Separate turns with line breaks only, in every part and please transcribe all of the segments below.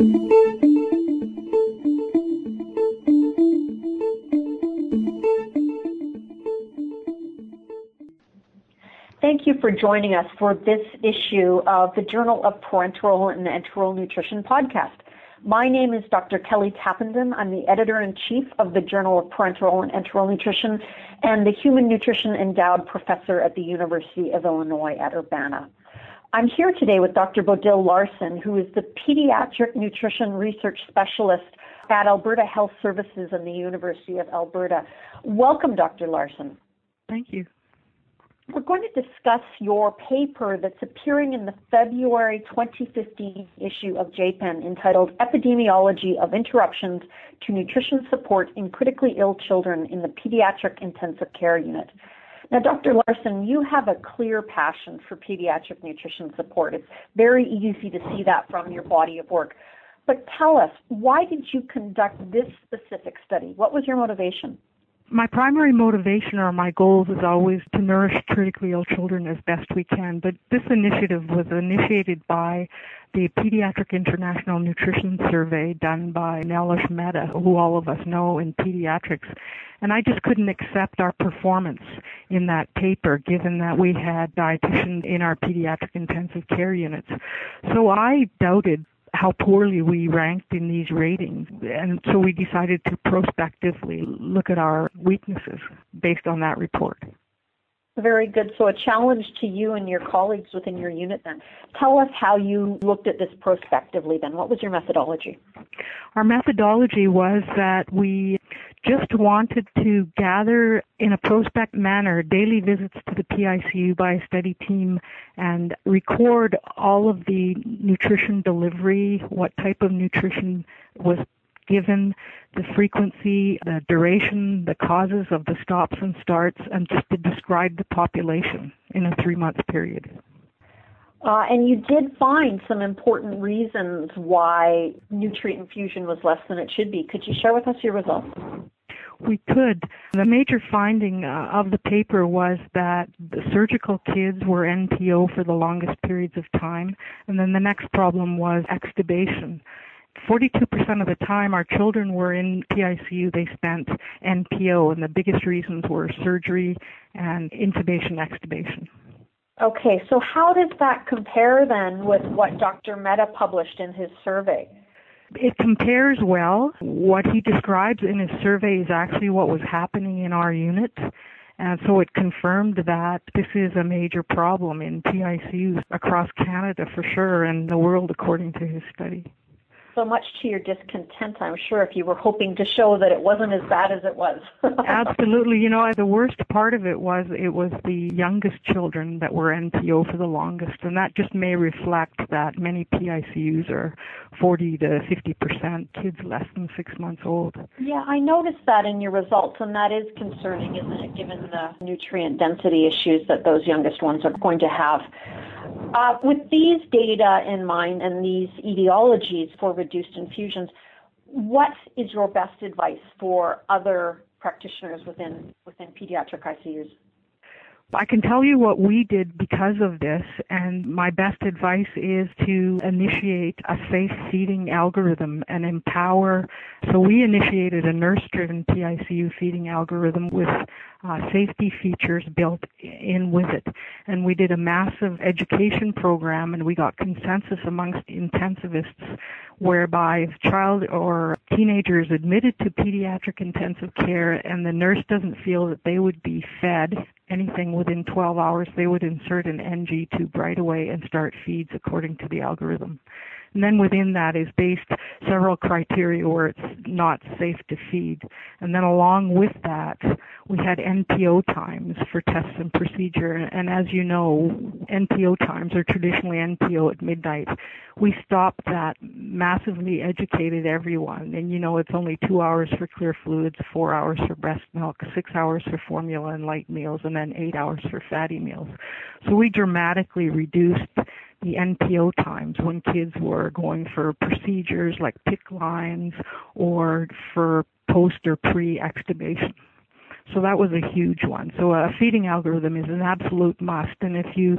Thank you for joining us for this issue of the Journal of Parenteral and Enteral Nutrition podcast. My name is Dr. Kelly Tappenden. I'm the editor in chief of the Journal of Parenteral and Enteral Nutrition and the Human Nutrition Endowed Professor at the University of Illinois at Urbana. I'm here today with Dr. Bodil Larsen, who is the Pediatric Nutrition Research Specialist at Alberta Health Services and the University of Alberta. Welcome, Dr. Larsen.
Thank you.
We're going to discuss your paper that's appearing in the February 2015 issue of JPEN entitled Epidemiology of Interruptions to Nutrition Support in Critically Ill Children in the Pediatric Intensive Care Unit. Now, Dr. Larsen, you have a clear passion for pediatric nutrition support. It's very easy to see that from your body of work. But tell us, why did you conduct this specific study? What was your motivation?
My primary motivation or my goals is always to nourish critically ill children as best we can. But this initiative was initiated by the Pediatric International Nutrition Survey done by Nilesh Mehta, who all of us know in pediatrics. And I just couldn't accept our performance in that paper given that we had dietitians in our pediatric intensive care units. So I doubted how poorly we ranked in these ratings. And so we decided to prospectively look at our weaknesses based on that report.
Very good. So a challenge to you and your colleagues within your unit then. Tell us how you looked at this prospectively then. What was your methodology?
Our methodology was that we just wanted to gather in a prospect manner daily visits to the PICU by a study team and record all of the nutrition delivery, what type of nutrition was given, the frequency, the duration, the causes of the stops and starts, and just to describe the population in a three month period.
Uh, and you did find some important reasons why nutrient infusion was less than it should be. Could you share with us your results?
We could. The major finding uh, of the paper was that the surgical kids were NPO for the longest periods of time, and then the next problem was extubation. 42% of the time our children were in PICU, they spent NPO, and the biggest reasons were surgery and intubation extubation.
Okay, so how does that compare then with what Dr. Mehta published in his survey?
It compares well. What he describes in his survey is actually what was happening in our unit. And so it confirmed that this is a major problem in PICUs across Canada for sure and the world according to his study
so much to your discontent, I'm sure, if you were hoping to show that it wasn't as bad as it was.
Absolutely. You know, the worst part of it was it was the youngest children that were NPO for the longest, and that just may reflect that many PICUs are 40 to 50 percent kids less than six months old.
Yeah, I noticed that in your results, and that is concerning, isn't it, given the nutrient density issues that those youngest ones are going to have. Uh, with these data in mind and these etiologies for reduced infusions, what is your best advice for other practitioners within within pediatric ICUs?
I can tell you what we did because of this, and my best advice is to initiate a safe feeding algorithm and empower. So we initiated a nurse-driven PICU feeding algorithm with uh, safety features built in with it. And we did a massive education program and we got consensus amongst intensivists whereby if child or teenager is admitted to pediatric intensive care and the nurse doesn't feel that they would be fed anything within 12 hours, they would insert an NG tube right away and start feeds according to the algorithm. And then within that is based several criteria where it's not safe to feed. And then along with that, we had NPO times for tests and procedure. And as you know, NPO times are traditionally NPO at midnight. We stopped that, massively educated everyone. And you know, it's only two hours for clear fluids, four hours for breast milk, six hours for formula and light meals, and then eight hours for fatty meals. So we dramatically reduced the NPO times when kids were going for procedures like PICC lines or for post or pre extubation. So that was a huge one. So a feeding algorithm is an absolute must. And if you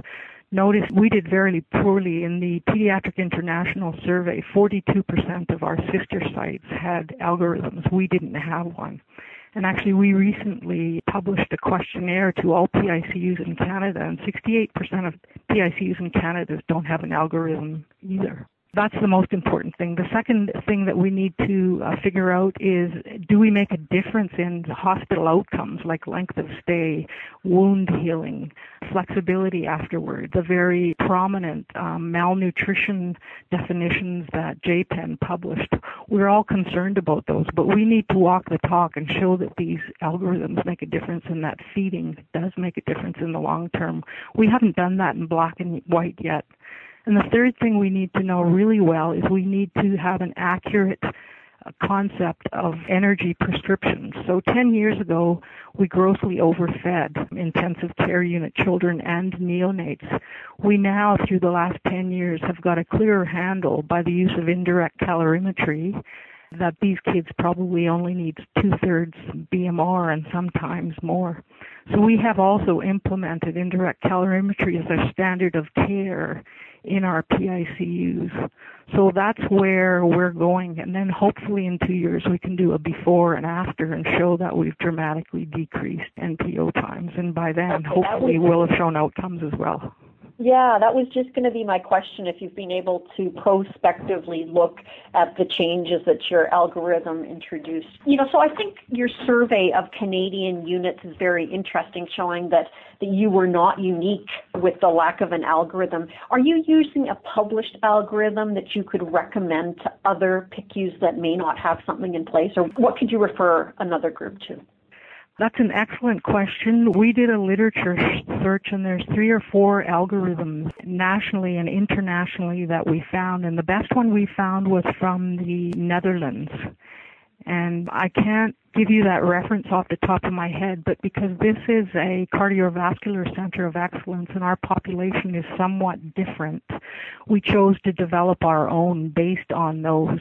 notice we did very poorly in the Pediatric International Survey. 42% of our sister sites had algorithms. We didn't have one. And actually, we recently published a questionnaire to all PICUs in Canada, and 68% of PICUs in Canada don't have an algorithm either. That's the most important thing. The second thing that we need to uh, figure out is do we make a difference in hospital outcomes like length of stay, wound healing, flexibility afterward, the very prominent um, malnutrition definitions that JPEN published. We're all concerned about those, but we need to walk the talk and show that these algorithms make a difference and that feeding does make a difference in the long term. We haven't done that in black and white yet. And the third thing we need to know really well is we need to have an accurate uh, concept of energy prescriptions. So 10 years ago, we grossly overfed intensive care unit children and neonates. We now, through the last 10 years, have got a clearer handle by the use of indirect calorimetry that these kids probably only need two-thirds BMR and sometimes more. So we have also implemented indirect calorimetry as a standard of care in our PICUs. So that's where we're going. And then hopefully in two years we can do a before and after and show that we've dramatically decreased NPO times. And by then hopefully we'll have shown outcomes as well.
Yeah, that was just going to be my question if you've been able to prospectively look at the changes that your algorithm introduced. You know, so I think your survey of Canadian units is very interesting, showing that, that you were not unique with the lack of an algorithm. Are you using a published algorithm that you could recommend to other PICUs that may not have something in place, or what could you refer another group to?
That's an excellent question. We did a literature search and there's three or four algorithms nationally and internationally that we found and the best one we found was from the Netherlands. And I can't give you that reference off the top of my head, but because this is a cardiovascular center of excellence and our population is somewhat different, we chose to develop our own based on those.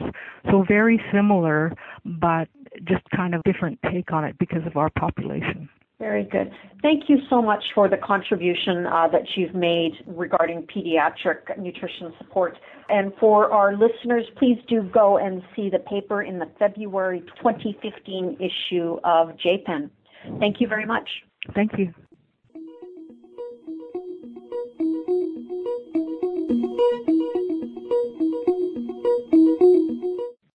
So very similar, but just kind of different take on it because of our population.
Very good. Thank you so much for the contribution uh, that you've made regarding pediatric nutrition support. And for our listeners, please do go and see the paper in the February 2015 issue of JPEN. Thank you very much.
Thank you.